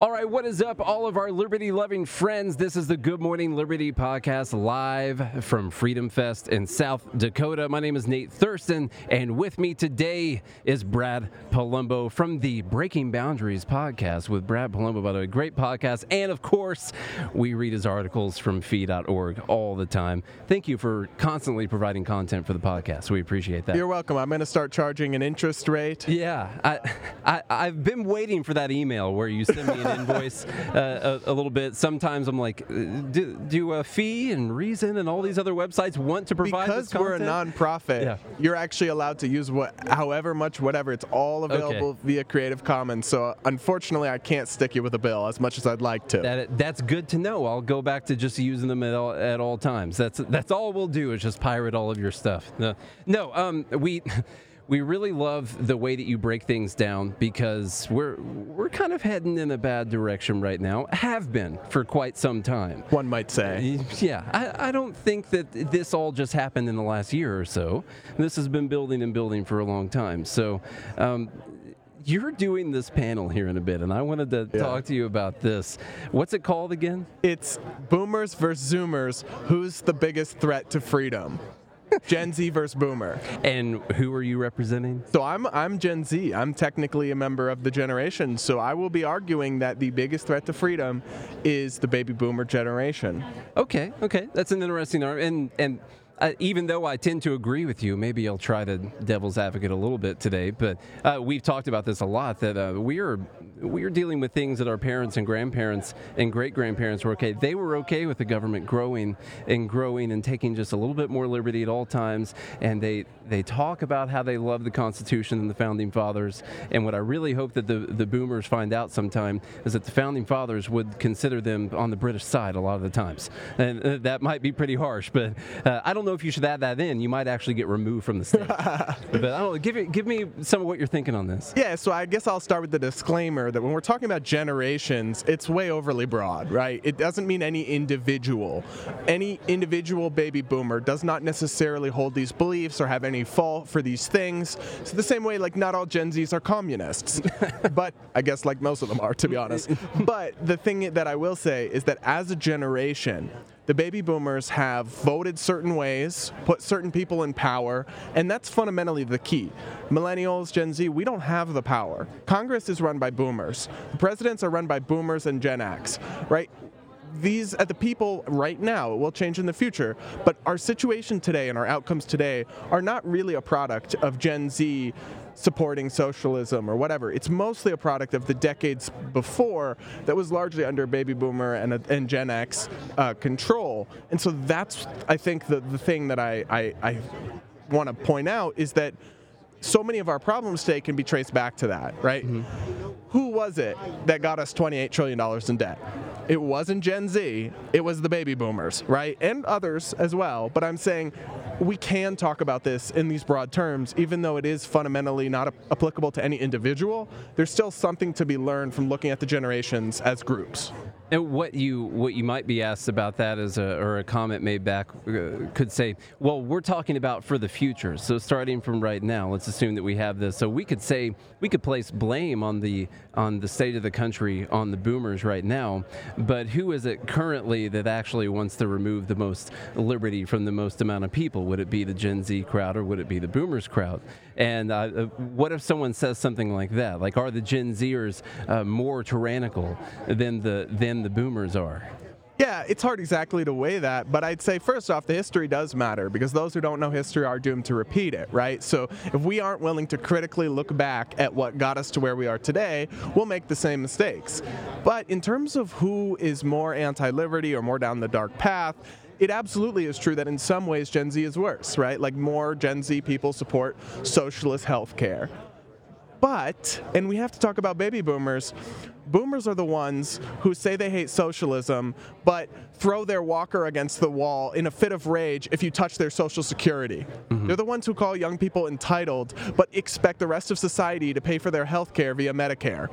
All right, what is up, all of our liberty loving friends? This is the Good Morning Liberty podcast live from Freedom Fest in South Dakota. My name is Nate Thurston, and with me today is Brad Polumbo from the Breaking Boundaries podcast with Brad Polumbo, by the way, great podcast. And of course, we read his articles from fee.org all the time. Thank you for constantly providing content for the podcast. We appreciate that. You're welcome. I'm going to start charging an interest rate. Yeah, I, I, I've been waiting for that email where you send me an invoice uh, a, a, little bit. Sometimes I'm like, uh, do, do a fee and reason and all these other websites want to provide because we're a nonprofit. Yeah. You're actually allowed to use what, however much, whatever. It's all available okay. via Creative Commons. So unfortunately, I can't stick you with a bill as much as I'd like to. That, that's good to know. I'll go back to just using them at all, at all times. That's that's all we'll do is just pirate all of your stuff. No, no. Um, we we really love the way that you break things down because we're we're kind of heading in a bad direction right now. Have been for quite some time. One might say. Yeah, I, I don't think that this all just happened in the last year or so. This has been building and building for a long time. So. Um, you're doing this panel here in a bit, and I wanted to yeah. talk to you about this. What's it called again? It's Boomers versus Zoomers. Who's the biggest threat to freedom? Gen Z versus Boomer. And who are you representing? So I'm I'm Gen Z. I'm technically a member of the generation. So I will be arguing that the biggest threat to freedom is the baby boomer generation. Okay, okay, that's an interesting argument. And and uh, even though I tend to agree with you, maybe I'll try the devil's advocate a little bit today. But uh, we've talked about this a lot that uh, we are we are dealing with things that our parents and grandparents and great grandparents were okay. They were okay with the government growing and growing and taking just a little bit more liberty at all times. And they they talk about how they love the Constitution and the founding fathers. And what I really hope that the the boomers find out sometime is that the founding fathers would consider them on the British side a lot of the times. And uh, that might be pretty harsh, but uh, I don't know if you should add that in. You might actually get removed from the state. but I don't know. Give, it, give me some of what you're thinking on this. Yeah, so I guess I'll start with the disclaimer that when we're talking about generations, it's way overly broad, right? It doesn't mean any individual. Any individual baby boomer does not necessarily hold these beliefs or have any fault for these things. So the same way, like, not all Gen Zs are communists. but I guess, like, most of them are, to be honest. but the thing that I will say is that as a generation, the baby boomers have voted certain ways, put certain people in power, and that's fundamentally the key. Millennials, Gen Z, we don't have the power. Congress is run by boomers. The presidents are run by boomers and Gen X, right? These at the people right now it will change in the future but our situation today and our outcomes today are not really a product of gen z supporting socialism or whatever. It's mostly a product of the decades before that was largely under baby boomer and, and Gen X uh, control. And so that's, I think, the, the thing that I, I, I want to point out is that so many of our problems today can be traced back to that, right? Mm-hmm. Who was it that got us $28 trillion in debt? It wasn't Gen Z, it was the baby boomers, right? And others as well. But I'm saying we can talk about this in these broad terms, even though it is fundamentally not applicable to any individual. There's still something to be learned from looking at the generations as groups. And what you what you might be asked about that is a, or a comment made back uh, could say, well, we're talking about for the future. So starting from right now, let's assume that we have this. So we could say we could place blame on the on the state of the country on the boomers right now, but who is it currently that actually wants to remove the most liberty from the most amount of people? Would it be the Gen Z crowd or would it be the boomers crowd? And uh, uh what if someone says something like that? Like, are the Gen Zers uh, more tyrannical than the than than the boomers are. Yeah, it's hard exactly to weigh that, but I'd say first off, the history does matter because those who don't know history are doomed to repeat it, right? So if we aren't willing to critically look back at what got us to where we are today, we'll make the same mistakes. But in terms of who is more anti liberty or more down the dark path, it absolutely is true that in some ways Gen Z is worse, right? Like more Gen Z people support socialist healthcare. But, and we have to talk about baby boomers, boomers are the ones who say they hate socialism, but throw their walker against the wall in a fit of rage if you touch their social security. Mm-hmm. They're the ones who call young people entitled, but expect the rest of society to pay for their health care via Medicare.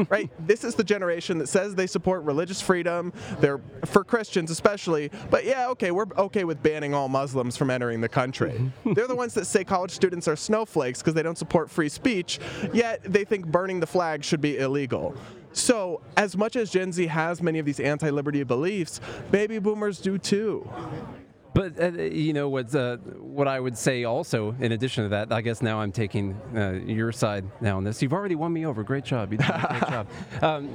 right? This is the generation that says they support religious freedom. They're for Christians especially, but yeah, okay, we're okay with banning all Muslims from entering the country. They're the ones that say college students are snowflakes because they don't support free speech, yet they think burning the flag should be illegal. So, as much as Gen Z has many of these anti liberty beliefs, baby boomers do too. But uh, you know what? Uh, what I would say also, in addition to that, I guess now I'm taking uh, your side now on this. You've already won me over. Great job. You did a great job. Um,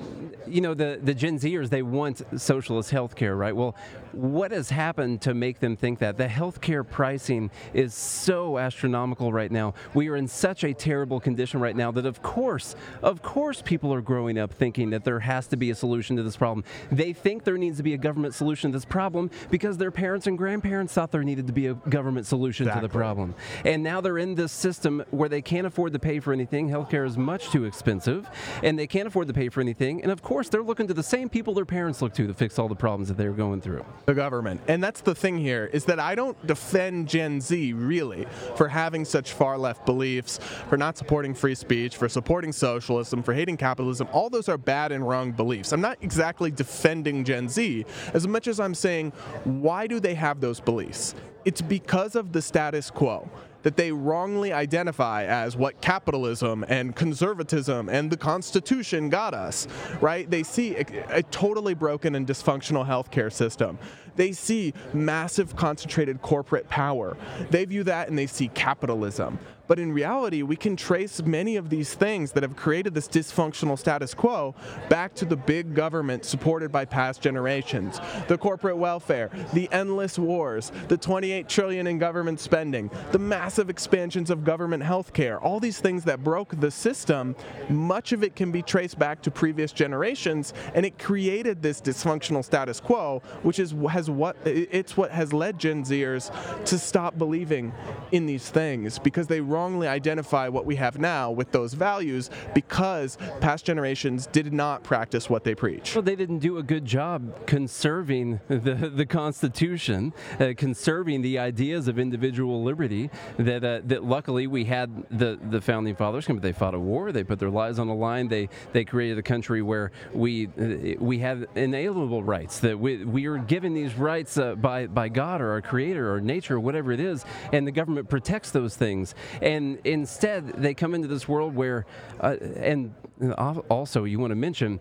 you know the the Gen Zers they want socialist healthcare, right? Well, what has happened to make them think that the healthcare pricing is so astronomical right now? We are in such a terrible condition right now that of course, of course, people are growing up thinking that there has to be a solution to this problem. They think there needs to be a government solution to this problem because their parents and grandparents parents thought there needed to be a government solution exactly. to the problem. And now they're in this system where they can't afford to pay for anything. Healthcare is much too expensive, and they can't afford to pay for anything. And of course, they're looking to the same people their parents look to to fix all the problems that they're going through. The government. And that's the thing here is that I don't defend Gen Z really for having such far left beliefs, for not supporting free speech, for supporting socialism, for hating capitalism. All those are bad and wrong beliefs. I'm not exactly defending Gen Z as much as I'm saying, why do they have those those beliefs. It's because of the status quo that they wrongly identify as what capitalism and conservatism and the Constitution got us, right? They see a, a totally broken and dysfunctional healthcare system. They see massive concentrated corporate power. They view that and they see capitalism. But in reality, we can trace many of these things that have created this dysfunctional status quo back to the big government supported by past generations. The corporate welfare, the endless wars, the 28 trillion in government spending, the massive expansions of government health care, all these things that broke the system, much of it can be traced back to previous generations and it created this dysfunctional status quo, which is has what it's what has led Gen Zers to stop believing in these things because they wrongly identify what we have now with those values because past generations did not practice what they preach. Well, they didn't do a good job conserving the, the Constitution, uh, conserving the ideas of individual liberty that uh, that luckily we had the, the founding fathers come. They fought a war, they put their lives on the line, they they created a country where we uh, we have inalienable rights that we, we are given these rights uh, by by God or our creator or nature or whatever it is and the government protects those things and instead they come into this world where, uh, and also you want to mention,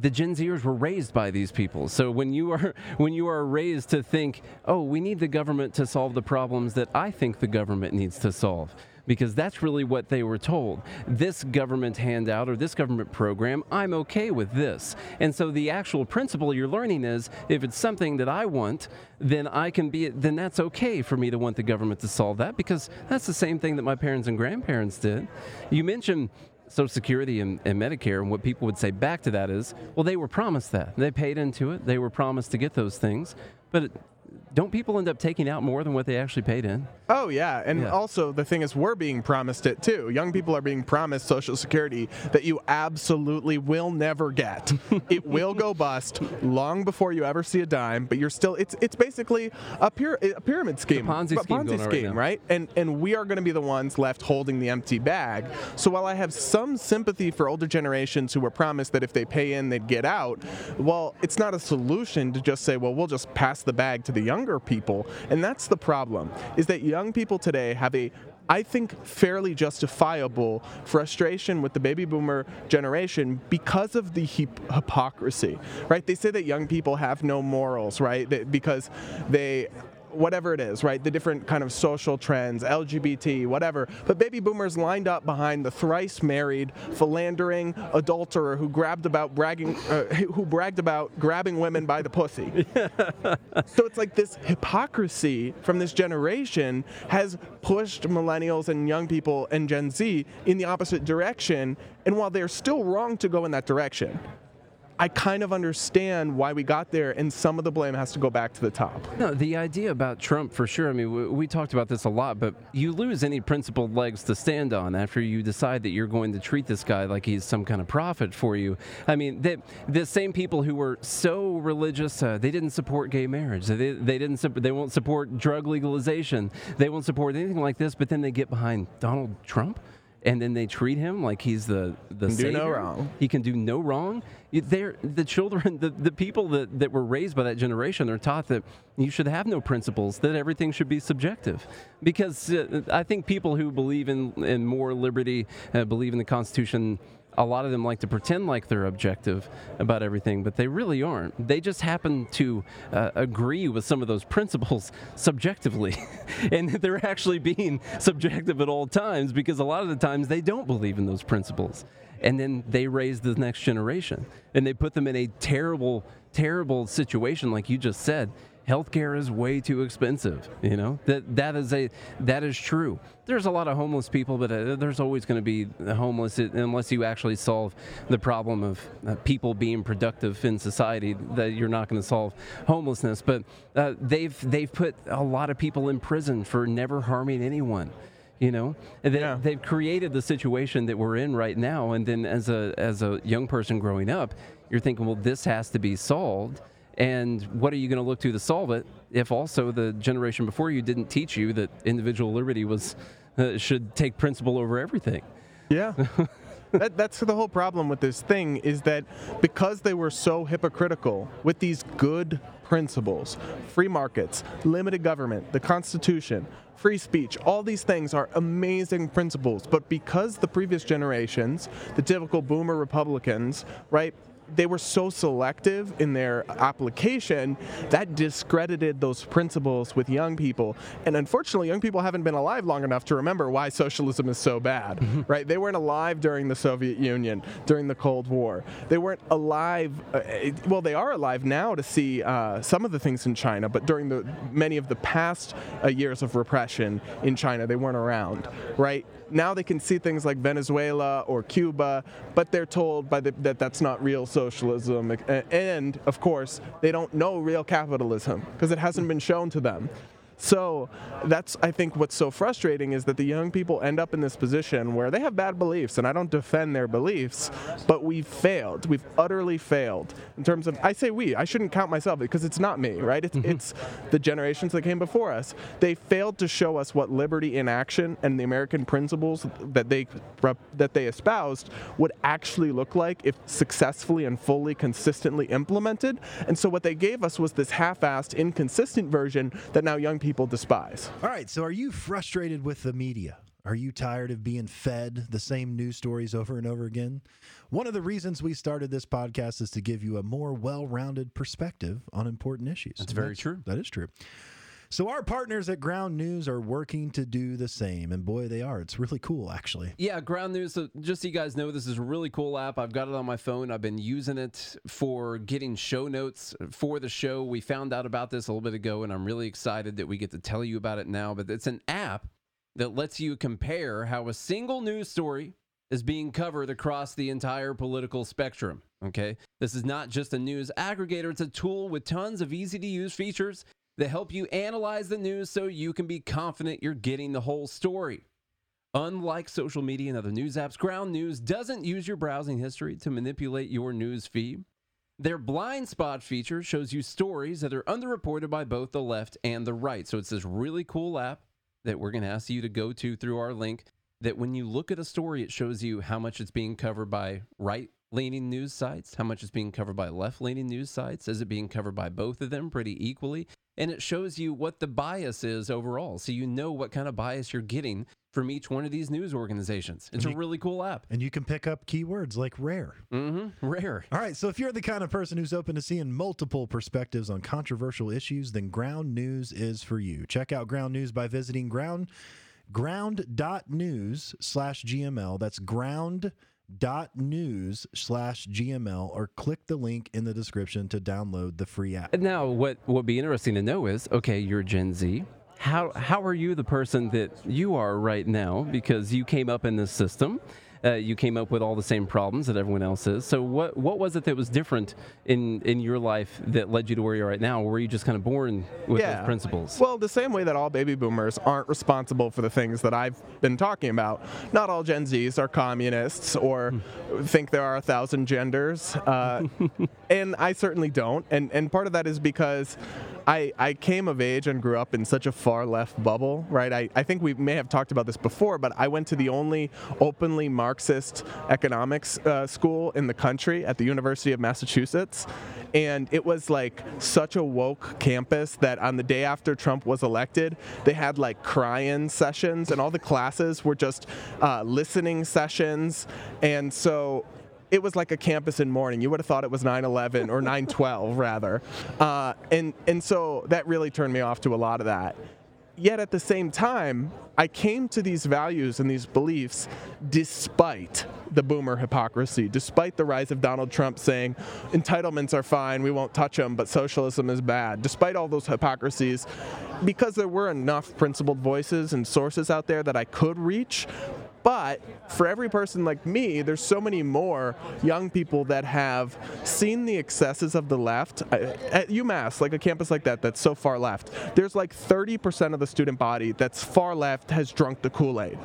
the Gen Zers were raised by these people. So when you are when you are raised to think, oh, we need the government to solve the problems that I think the government needs to solve because that's really what they were told. This government handout or this government program, I'm okay with this. And so the actual principle you're learning is if it's something that I want, then I can be, then that's okay for me to want the government to solve that because that's the same thing that my parents and grandparents did. You mentioned Social Security and, and, Medicare, and what people would say back to that is, well, they were promised that. They paid into it. They were promised to get those things. But don't people end up taking out more than what they actually paid in? Oh yeah, and yeah. also the thing is we're being promised it too. Young people are being promised Social Security that you absolutely will never get. it will go bust long before you ever see a dime, but you're still it's it's basically a, pyra- a pyramid scheme, a Ponzi scheme, Ponzi scheme right, right? And and we are going to be the ones left holding the empty bag. So while I have some sympathy for older generations who were promised that if they pay in they'd get out, well, it's not a solution to just say, well, we'll just pass the bag to the younger people. And that's the problem, is that young people today have a I think fairly justifiable frustration with the baby boomer generation because of the hypocrisy, right? They say that young people have no morals, right? That because they whatever it is, right? The different kind of social trends, LGBT, whatever. But baby boomers lined up behind the thrice married, philandering adulterer who grabbed about bragging, uh, who bragged about grabbing women by the pussy. so it's like this hypocrisy from this generation has pushed millennials and young people and Gen Z in the opposite direction. And while they're still wrong to go in that direction, I kind of understand why we got there, and some of the blame has to go back to the top. No, the idea about Trump, for sure. I mean, we, we, talked about this a lot, but you lose any principled legs to stand on after you decide that you're going to treat this guy like he's some kind of prophet for you. I mean, they, the same people who were so religious, uh, they didn't support gay marriage. They, they didn't. They won't support drug legalization. They won't support anything like this. But then they get behind Donald Trump and then they treat him like he's the the can savior. Do no wrong. He can do no wrong. They're the children, the, the people that, that were raised by that generation they're taught that you should have no principles, that everything should be subjective. Because uh, I think people who believe in, in more liberty, uh, believe in the Constitution, a lot of them like to pretend like they're objective about everything, but they really aren't. They just happen to uh, agree with some of those principles subjectively, and they're actually being subjective at all times because a lot of the times they don't believe in those principles. And then they raise the next generation and they put them in a terrible, terrible situation, like you just said healthcare is way too expensive. You know that that is a that is true. There's a lot of homeless people, but uh, there's always going to be homeless unless you actually solve the problem of uh, people being productive in society. That you're not going to solve homelessness. But uh, they've they've put a lot of people in prison for never harming anyone you know they, Yeah. they've created the situation that we're in right now and then as a as a young person growing up you're thinking well this has to be solved and what are you going to look to to solve it if also the generation before you didn't teach you that individual liberty was uh, should take principle over everything Yeah. that, that's the whole problem with this thing is that because they were so hypocritical with these good principles, free markets, limited government, the Constitution, free speech, all these things are amazing principles. But because the previous generations, the typical boomer Republicans, right, they were so selective in their application that discredited those principles with young people. And unfortunately, young people haven't been alive long enough to remember why socialism is so bad, right? They weren't alive during the Soviet Union, during the Cold War. They weren't alive, uh, well, they are alive now to see uh, some of the things in China, but during the many of the past uh, years of repression in China, they weren't around, right? Now they can see things like Venezuela or Cuba, but they're told by the, that that's not real socialism. And, of course, they don't know real capitalism because it hasn't been shown to them. So that's, I think, what's so frustrating is that the young people end up in this position where they have bad beliefs, and I don't defend their beliefs, but we've failed. We've utterly failed in terms of, I say we, I shouldn't count myself because it's not me, right? It's, mm-hmm. it's the generations that came before us. They failed to show us what liberty in action and the American principles that they, that they espoused would actually look like if successfully and fully, consistently implemented. And so what they gave us was this half assed, inconsistent version that now young people despise. All right, so are you frustrated with the media? Are you tired of being fed the same news stories over and over again? One of the reasons we started this podcast is to give you a more well rounded perspective on important issues. That's And very true. That is true. So, our partners at Ground News are working to do the same. And boy, they are. It's really cool, actually. Yeah, Ground News. So just so you guys know, this is a really cool app. I've got it on my phone. I've been using it for getting show notes for the show. We found out about this a little bit ago, and I'm really excited that we get to tell you about it now. But it's an app that lets you compare how a single news story is being covered across the entire political spectrum. Okay. This is not just a news aggregator, it's a tool with tons of easy to use features that help you analyze the news so you can be confident you're getting the whole story. Unlike social media and other news apps, Ground News doesn't use your browsing history to manipulate your news feed. Their blind spot feature shows you stories that are underreported by both the left and the right. So it's this really cool app that we're going to ask you to go to through our link. That when you look at a story, it shows you how much it's being covered by right leaning news sites, how much it's being covered by left leaning news sites. Is it being covered by both of them pretty equally? And it shows you what the bias is overall. So you know what kind of bias you're getting from each one of these news organizations. It's a really cool app. And you can pick up keywords like rare. Mm-hmm. Rare. All right, so if you're the kind of person who's open to seeing multiple perspectives on controversial issues, then Ground News is for you. Check out Ground News by visiting ground ground.news slash GML. That's ground.news slash GML or click the link in the description to download the free app. Now, what would be interesting to know is, okay, you're Gen Z. How how are you the person that you are right now? Because you came up in this system, uh, you came up with all the same problems that everyone else is. So what what was it that was different in in your life that led you to where you're right now? Or were you just kind of born with those principles? Well, the same way that all baby boomers aren't responsible for the things that I've been talking about. Not all Gen Zs are communists or think there are a thousand genders, uh, and I certainly don't. And and part of that is because. I, I came of age and grew up in such a far left bubble, right? I, I think we may have talked about this before, but I went to the only openly Marxist economics uh, school in the country at the University of Massachusetts. and it was like such a woke campus that on the day after Trump was elected, they had like cry-in sessions, and all the classes were just uh, listening sessions, and so it was like a campus in mourning. You would have thought it was 9/11 or 9/12 rather, uh, and and so that really turned me off to a lot of that. Yet at the same time, I came to these values and these beliefs despite the boomer hypocrisy, despite the rise of Donald Trump saying entitlements are fine, we won't touch them, but socialism is bad. Despite all those hypocrisies, because there were enough principled voices and sources out there that I could reach, but for every person like me, there's so many more young people that have seen the excesses of the left. At UMass, like a campus like that, that's so far left, there's like 30% of the student body that's far left has drunk the Kool Aid.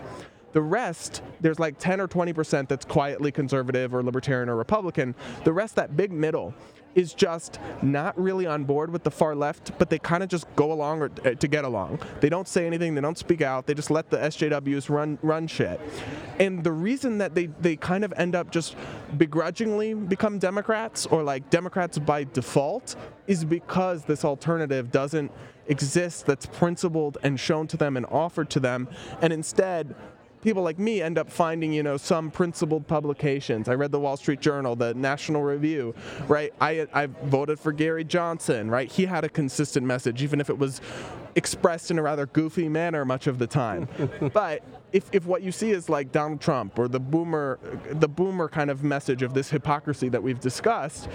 The rest, there's like 10 or 20% that's quietly conservative or libertarian or Republican. The rest, that big middle, is just not really on board with the far left, but they kind of just go along or, uh, to get along. They don't say anything, they don't speak out, they just let the SJWs run run shit. And the reason that they, they kind of end up just begrudgingly become Democrats or like Democrats by default is because this alternative doesn't exist that's principled and shown to them and offered to them. And instead, people like me end up finding, you know, some principled publications. I read the Wall Street Journal, the National Review, right? I, I voted for Gary Johnson, right? He had a consistent message, even if it was expressed in a rather goofy manner much of the time. but if, if what you see is like Donald Trump or the boomer, the boomer kind of message of this hypocrisy that we've discussed,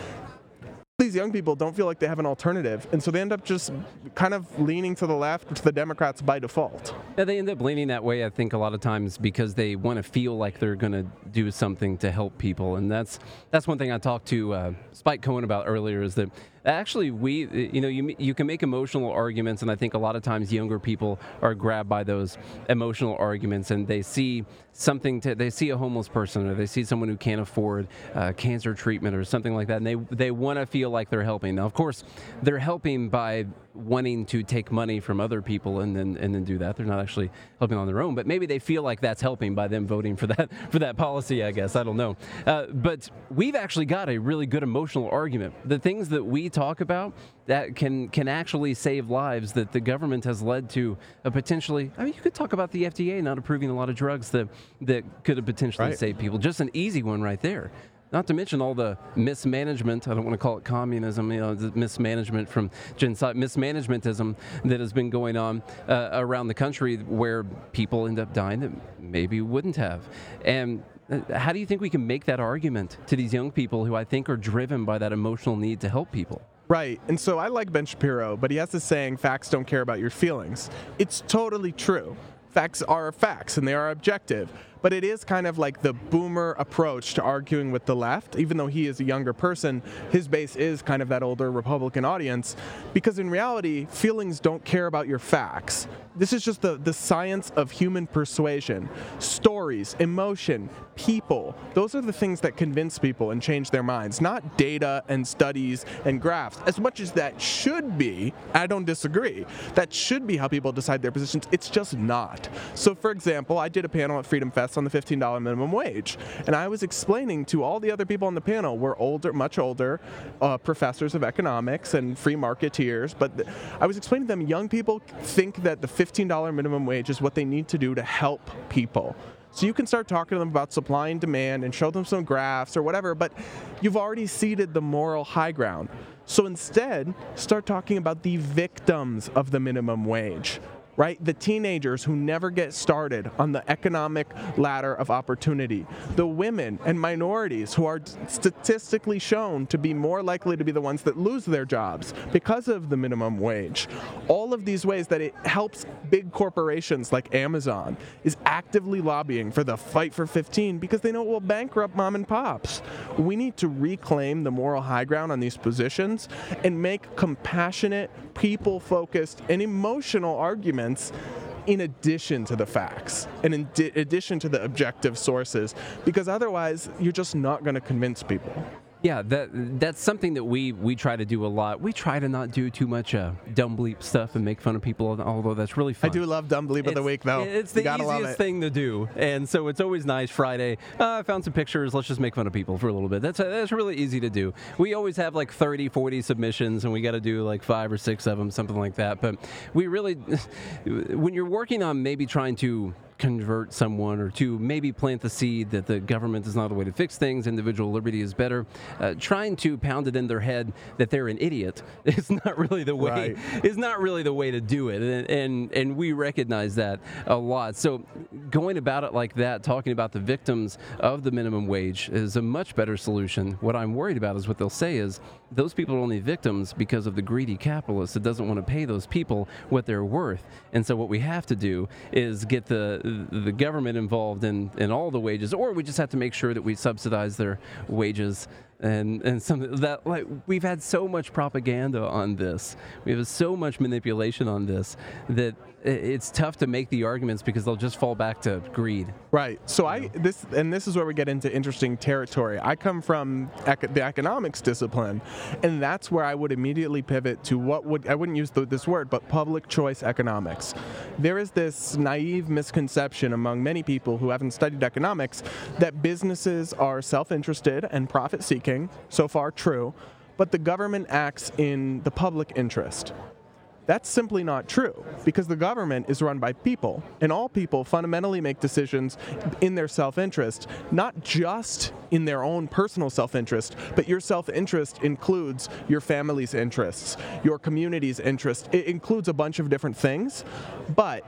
these young people don't feel like they have an alternative, and so they end up just kind of leaning to the left, to the Democrats by default. Yeah, they end up leaning that way. I think a lot of times because they want to feel like they're going to do something to help people, and that's that's one thing I talked to uh, Spike Cohen about earlier. Is that actually we you know you you can make emotional arguments and i think a lot of times younger people are grabbed by those emotional arguments and they see something to they see a homeless person or they see someone who can't afford uh, cancer treatment or something like that and they they want to feel like they're helping. Now of course they're helping by wanting to take money from other people and then and then do that. They're not actually helping on their own but maybe they feel like that's helping by them voting for that for that policy i guess. I don't know. Uh, but we've actually got a really good emotional argument. The things that we talk about that can can actually save lives that the government has led to a potentially I mean you could talk about the FDA not approving a lot of drugs that that could have potentially right. saved people just an easy one right there not to mention all the mismanagement. I don't want to call it communism, you know, the mismanagement from genocide, mismanagementism that has been going on uh, around the country where people end up dying that maybe wouldn't have. And Uh, how do you think we can make that argument to these young people who I think are driven by that emotional need to help people? Right. And so I like Ben Shapiro, but he has this saying facts don't care about your feelings. It's totally true. Facts are facts and they are objective but it is kind of like the boomer approach to arguing with the left. Even though he is a younger person, his base is kind of that older Republican audience, because in reality, feelings don't care about your facts. This is just the, the science of human persuasion. Stories, emotion, people, those are the things that convince people and change their minds, not data and studies and graphs. As much as that should be, I don't disagree, that should be how people decide their positions, it's just not. So, for example, I did a panel at Freedom Fest on the $15 minimum wage. And I was explaining to all the other people on the panel, we're older, much older, uh, professors of economics and free marketeers, but th- I was explaining to them young people think that the $15 minimum wage is what they need to do to help people. So you can start talking to them about supply and demand and show them some graphs or whatever, but you've already ceded the moral high ground. So instead, start talking about the victims of the minimum wage right? The teenagers who never get started on the economic ladder of opportunity, the women and minorities who are statistically shown to be more likely to be the ones that lose their jobs because of the minimum wage. All of these ways that it helps big corporations like Amazon is actively lobbying for the fight for 15 because they know it will bankrupt mom and pops. We need to reclaim the moral high ground on these positions and make compassionate, people focused, and emotional arguments in addition to the facts and in addition to the objective sources because otherwise you're just not going to convince people. Yeah, that that's something that we we try to do a lot. We try to not do too much uh, dumb bleep stuff and make fun of people, although that's really fun. I do love Dumb Bleep of the It's- Week, though. It's the easiest it. thing to do, and so it's always nice. Friday, uh, I found some pictures. Let's just make fun of people for a little bit. That's that's really easy to do. We always have like 30, 40 submissions, and we got to do like five or six of them, something like that. But we really, when you're working on maybe trying to convert someone or to maybe plant the seed that the government is not the way to fix things, individual liberty is better. Uh, trying to pound it in their head that they're an idiot is not really the way Right. is not really the way to do it, and, and and we recognize that a lot. So going about it like that, talking about the victims of the minimum wage is a much better solution. What I'm worried about is what they'll say is those people are only victims because of the greedy capitalist that doesn't want to pay those people what they're worth. And so what we have to do is get the the government involved in in all the wages, or we just have to make sure that we subsidize their wages and and some that like we've had so much propaganda on this we have so much manipulation on this that it's tough to make the arguments because they'll just fall back to greed Right. So I this and this is where we get into interesting territory. I come from ec- the economics discipline, and that's where I would immediately pivot to what would I wouldn't use the, this word, but public choice economics. There is this naive misconception among many people who haven't studied economics that businesses are self-interested and profit-seeking. So far, true, but the government acts in the public interest. That's simply not true because the government is run by people, and all people fundamentally make decisions in their self interest, not just in their own personal self interest, but your self interest includes your family's interests, your community's interest. It includes a bunch of different things, but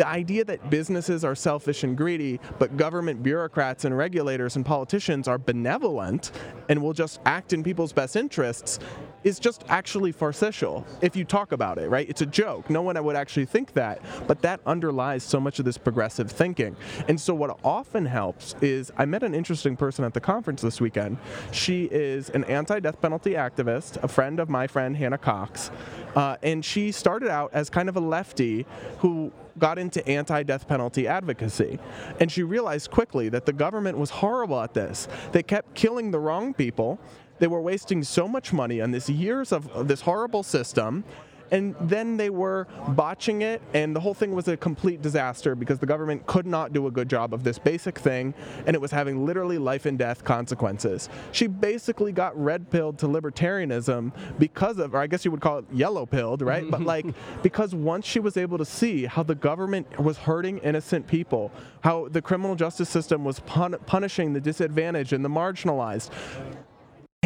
the idea that businesses are selfish and greedy, but government bureaucrats and regulators and politicians are benevolent and will just act in people's best interests is just actually farcical if you talk about it, right? It's a joke. No one would actually think that, but that underlies so much of this progressive thinking. And so, what often helps is I met an interesting person at the conference this weekend. She is an anti death penalty activist, a friend of my friend Hannah Cox, uh, and she started out as kind of a lefty who got into anti death penalty advocacy. And she realized quickly that the government was horrible at this. They kept killing the wrong people. They were wasting so much money on this years of, of this horrible system. And then they were botching it, and the whole thing was a complete disaster because the government could not do a good job of this basic thing, and it was having literally life and death consequences. She basically got red pilled to libertarianism because of, or I guess you would call it yellow pilled, right? but like, because once she was able to see how the government was hurting innocent people, how the criminal justice system was pun- punishing the disadvantaged and the marginalized,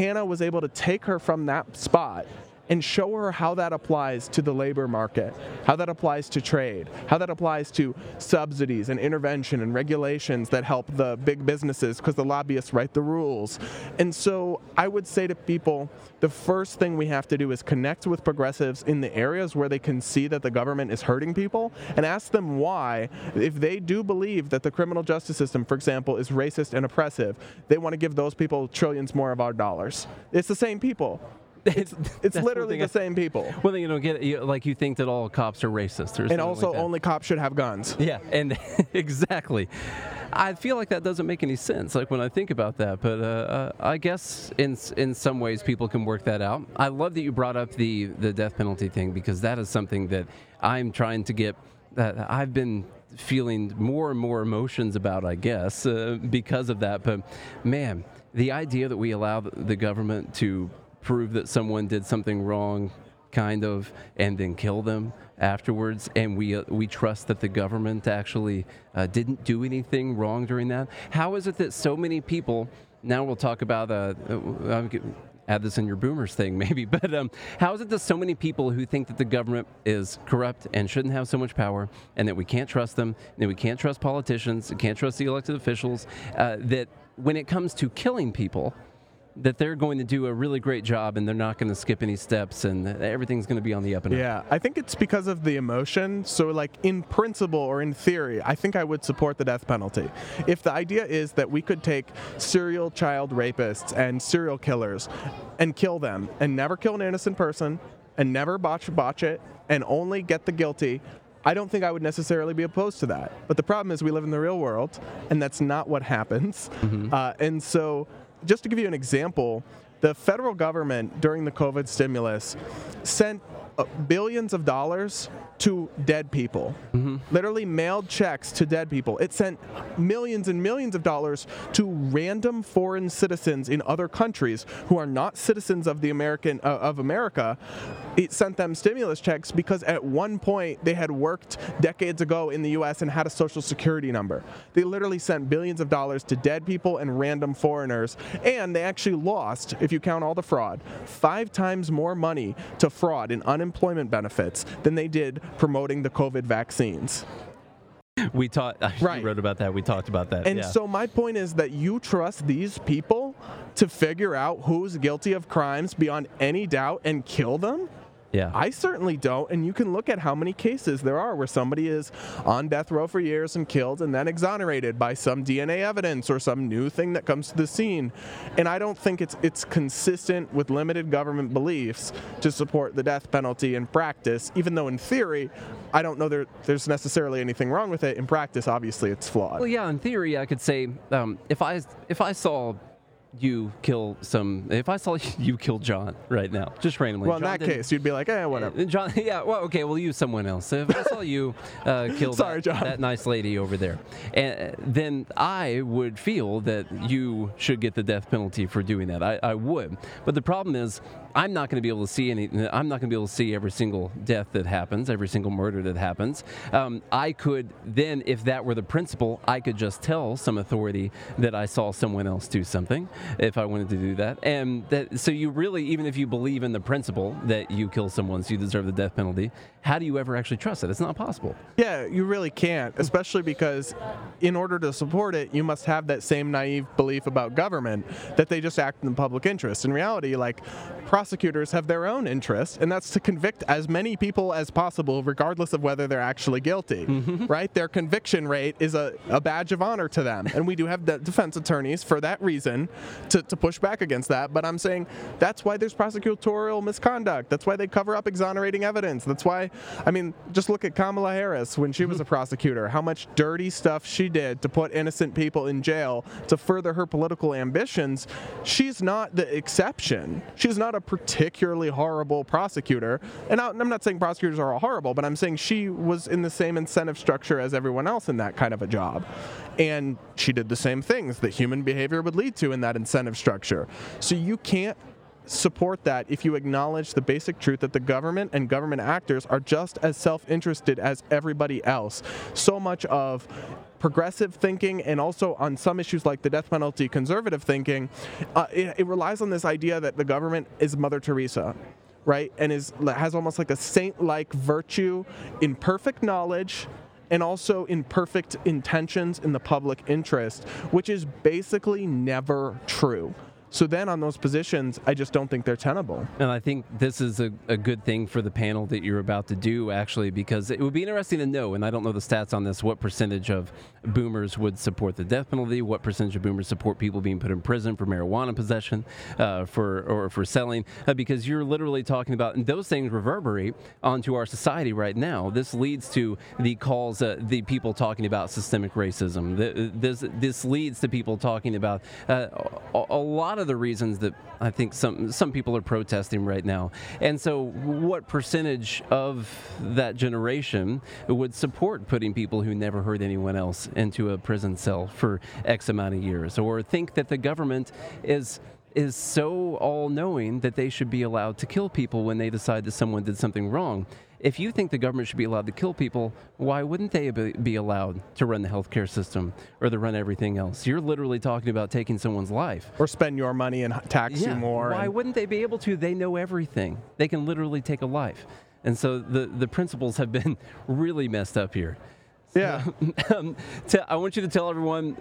Hannah was able to take her from that spot and show her how that applies to the labor market, how that applies to trade, how that applies to subsidies and intervention and regulations that help the big businesses because the lobbyists write the rules. And so I would say to people the first thing we have to do is connect with progressives in the areas where they can see that the government is hurting people and ask them why, if they do believe that the criminal justice system, for example, is racist and oppressive, they want to give those people trillions more of our dollars. It's the same people. It's, it's literally the I- same people. well then you don't get it you, like you think that all cops are racist or And also, like only cops should have guns. Yeah, and exactly. I feel like that doesn't make any sense. Like when I think about that, but uh, uh, I guess in in some ways people can work that out. I love that you brought up the the death penalty thing because that is something that I'm trying to get. That I've been feeling more and more emotions about. I guess uh, because of that. But man, the idea that we allow the government to prove that someone did something wrong kind of, and then kill them afterwards. And we uh, we trust that the government actually uh, didn't do anything wrong during that. How is it that so many people? Now we'll talk about. Uh, uh, add this in your boomers thing maybe, but um, how is it that so many people who think that the government is corrupt and shouldn't have so much power, and that we can't trust them, and that we can't trust politicians, and can't trust the elected officials, uh, that when it comes to killing people that they're going to do a really great job and they're not going to skip any steps and everything's going to be on the up and up. Yeah, I think it's because of the emotion. So, like in principle or in theory, I think I would support the death penalty. If the idea is that we could take serial child rapists and serial killers and kill them and never kill an innocent person and never botch botch it and only get the guilty. I don't think I would necessarily be opposed to that. But the problem is, we live in the real world, and that's not what happens. Uh, and so, just to give you an example, the federal government during the COVID stimulus sent billions of dollars to dead people. Literally mailed checks to dead people. It sent millions and millions of dollars to random foreign citizens in other countries who are not citizens of the American uh, of America. It sent them stimulus checks because at one point they had worked decades ago in the US and had a social security number. They literally sent billions of dollars to dead people and random foreigners and they actually lost if you count all the fraud, 5 times more money to fraud in unemployment benefits than they did promoting the COVID vaccines. We talked. I Right. wrote about that. We talked about that. And yeah. so my point is that you trust these people to figure out who's guilty of crimes beyond any doubt and kill them? Yeah. I certainly don't. And you can look at how many cases there are where somebody is on death row for years and killed and then exonerated by some DNA evidence or some new thing that comes to the scene. And I don't think it's it's consistent with limited government beliefs to support the death penalty in practice, even though in theory, I don't know there, there's necessarily anything wrong with it. In practice, obviously, it's flawed. Well, yeah. In theory, I could say um, if I if I saw you kill some, if I saw you kill John right now, just randomly. well, in John that didn't- case, you'd be like, eh, whatever. Uh, John, yeah, well, okay, we'll use someone else. If I saw you uh, kill Sorry, that, John. that nice lady over there, and then I would feel that you should get the death penalty for doing that. I, I would. But the problem is, I'm not going to be able to see any. I'm not going to be able to see every single death that happens, every single murder that happens. Um, I could then, if that were the principle, I could just tell some authority that I saw someone else do something if I wanted to do that. And that, so you really, even if you believe in the principle that you kill someone, so you deserve the death penalty, how do you ever actually trust it? It's not possible. Yeah, you really can't, especially because in order to support it, you must have that same naive belief about government that they just act in the public interest. In reality, like prosecutors have their own interest, and that's to convict as many people as possible, regardless of whether they're actually guilty. Mm-hmm. Right? Their conviction rate is a, a badge of honor to them. And we do have de- defense attorneys for that reason to, to push back against that. But I'm saying that's why there's prosecutorial misconduct. That's why they cover up exonerating evidence. That's why, I mean, just look at Kamala Harris when she was a mm-hmm. prosecutor, how much dirty stuff she did to put innocent people in jail to further her political ambitions. She's not the exception. She's not a particularly horrible prosecutor. And I'm not saying prosecutors are all horrible, but I'm saying she was in the same incentive structure as everyone else in that kind of a job. And she did the same things that human behavior would lead to in that incentive structure. So you can't support that if you acknowledge the basic truth that the government and government actors are just as self interested as everybody else. So much of progressive thinking and also on some issues like the death penalty conservative thinking uh, it, it relies on this idea that the government is mother teresa right and is has almost like a saint-like virtue in perfect knowledge and also in perfect intentions in the public interest which is basically never true so then on those positions i just don't think they're tenable And I think this is a, a good thing for the panel that you're about to do, actually, because it would be interesting to know, and I don't know the stats on this, what percentage of boomers would support the death penalty, what percentage of boomers support people being put in prison for marijuana possession, uh, for or for selling, uh, because you're literally talking about, and those things reverberate onto our society right now. This leads to the calls, uh, the people talking about systemic racism. The, this this leads to people talking about uh, a, a lot of the reasons that I think some some people are protesting right now. And so, what percentage of that generation would support putting people who never hurt anyone else into a prison cell for X amount of years, or think that the government is is so all-knowing that they should be allowed to kill people when they decide that someone did something wrong? If you think the government should be allowed to kill people, why wouldn't they be allowed to run the healthcare system or to run everything else? You're literally talking about taking someone's life. or spend your money and tax you more Why wouldn't they be able to? They know everything. They can literally take a life. And so the, the principles have been really messed up here. Yeah um, te- I want you to tell everyone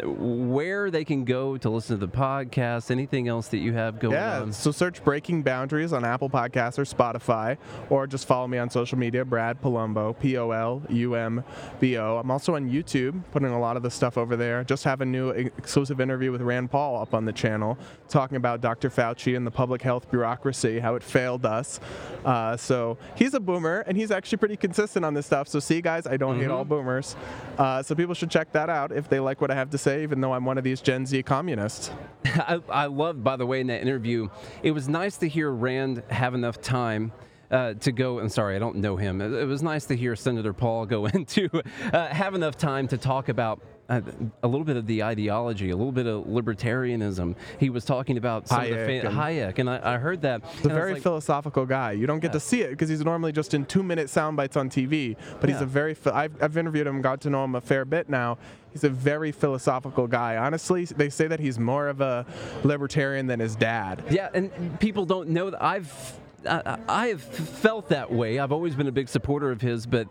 where they can go to listen to the podcast, anything else that you have going Yeah, on. so search Breaking Boundaries on Apple Podcasts or Spotify, or just follow me on social media, Brad Polumbo, P O L U M B O. I'm also on YouTube, putting a lot of the stuff over there. Just have a new exclusive interview with Rand Paul up on the channel, talking about Dr. Fauci and the public health bureaucracy, how it failed us. Uh, so he's a boomer, and he's actually pretty consistent on this stuff. So see, you guys, I don't hate all boomers. Uh, so people should check that out if they like what I have to say, even though I'm one of these Gen Z communists. I, I loved, by the way, in that interview, it was nice to hear Rand have enough time. Uh, to go, and sorry, I don't know him. It, it was nice to hear Senator Paul go into uh, have enough time to talk about uh, a little bit of the ideology, a little bit of libertarianism. He was talking about some of the Hayek fa- and- Hayek, and I, I heard that. He's a very philosophical guy. You don't get to see it because he's normally just in two minute sound bites on TV. But he's a very, I've, I've interviewed him, got to know him a fair bit now. He's a very philosophical guy. Honestly, they say that he's more of a libertarian than his dad. Yeah, and people don't know that I've. I I have felt that way. I've always been a big supporter of his, but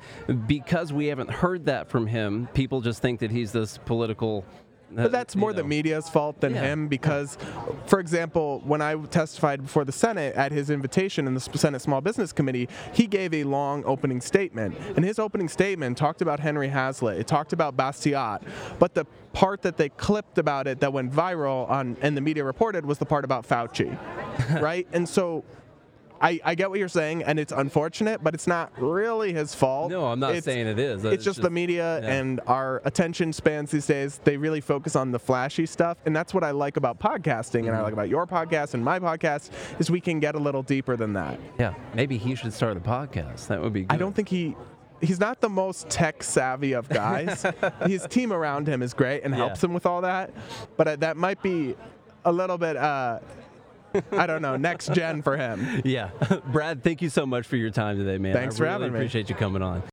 because we haven't heard that from him, people just think that he's this political. uh, But that's more the media's fault than Yeah. him because, for example, when I testified before the Senate at his invitation in the Senate Small Business Committee, he gave a long opening statement. And his opening statement talked about Henry Hazlitt, it talked about Bastiat, but the part that they clipped about it that went viral on and the media reported was the part about Fauci, right? And so. I, I get what you're saying, and it's unfortunate, but it's not really his fault. No, I'm not It's- saying it is. It's, just, the media yeah. and our attention spans these days. They really focus on the flashy stuff, and that's what I like about podcasting, and I Mm-hmm. like about your podcast and my podcast is we can get a little deeper than that. Yeah, maybe he should start a podcast. That would be. Good. I don't think he. He's not the most tech savvy of guys. His team around him is great and Yeah. helps him with all that, but uh, that might be a little bit. Uh, I don't know, next gen for him. Yeah, Brad, thank you so much for your time today, man. Thanks I for really having me. appreciate you coming on.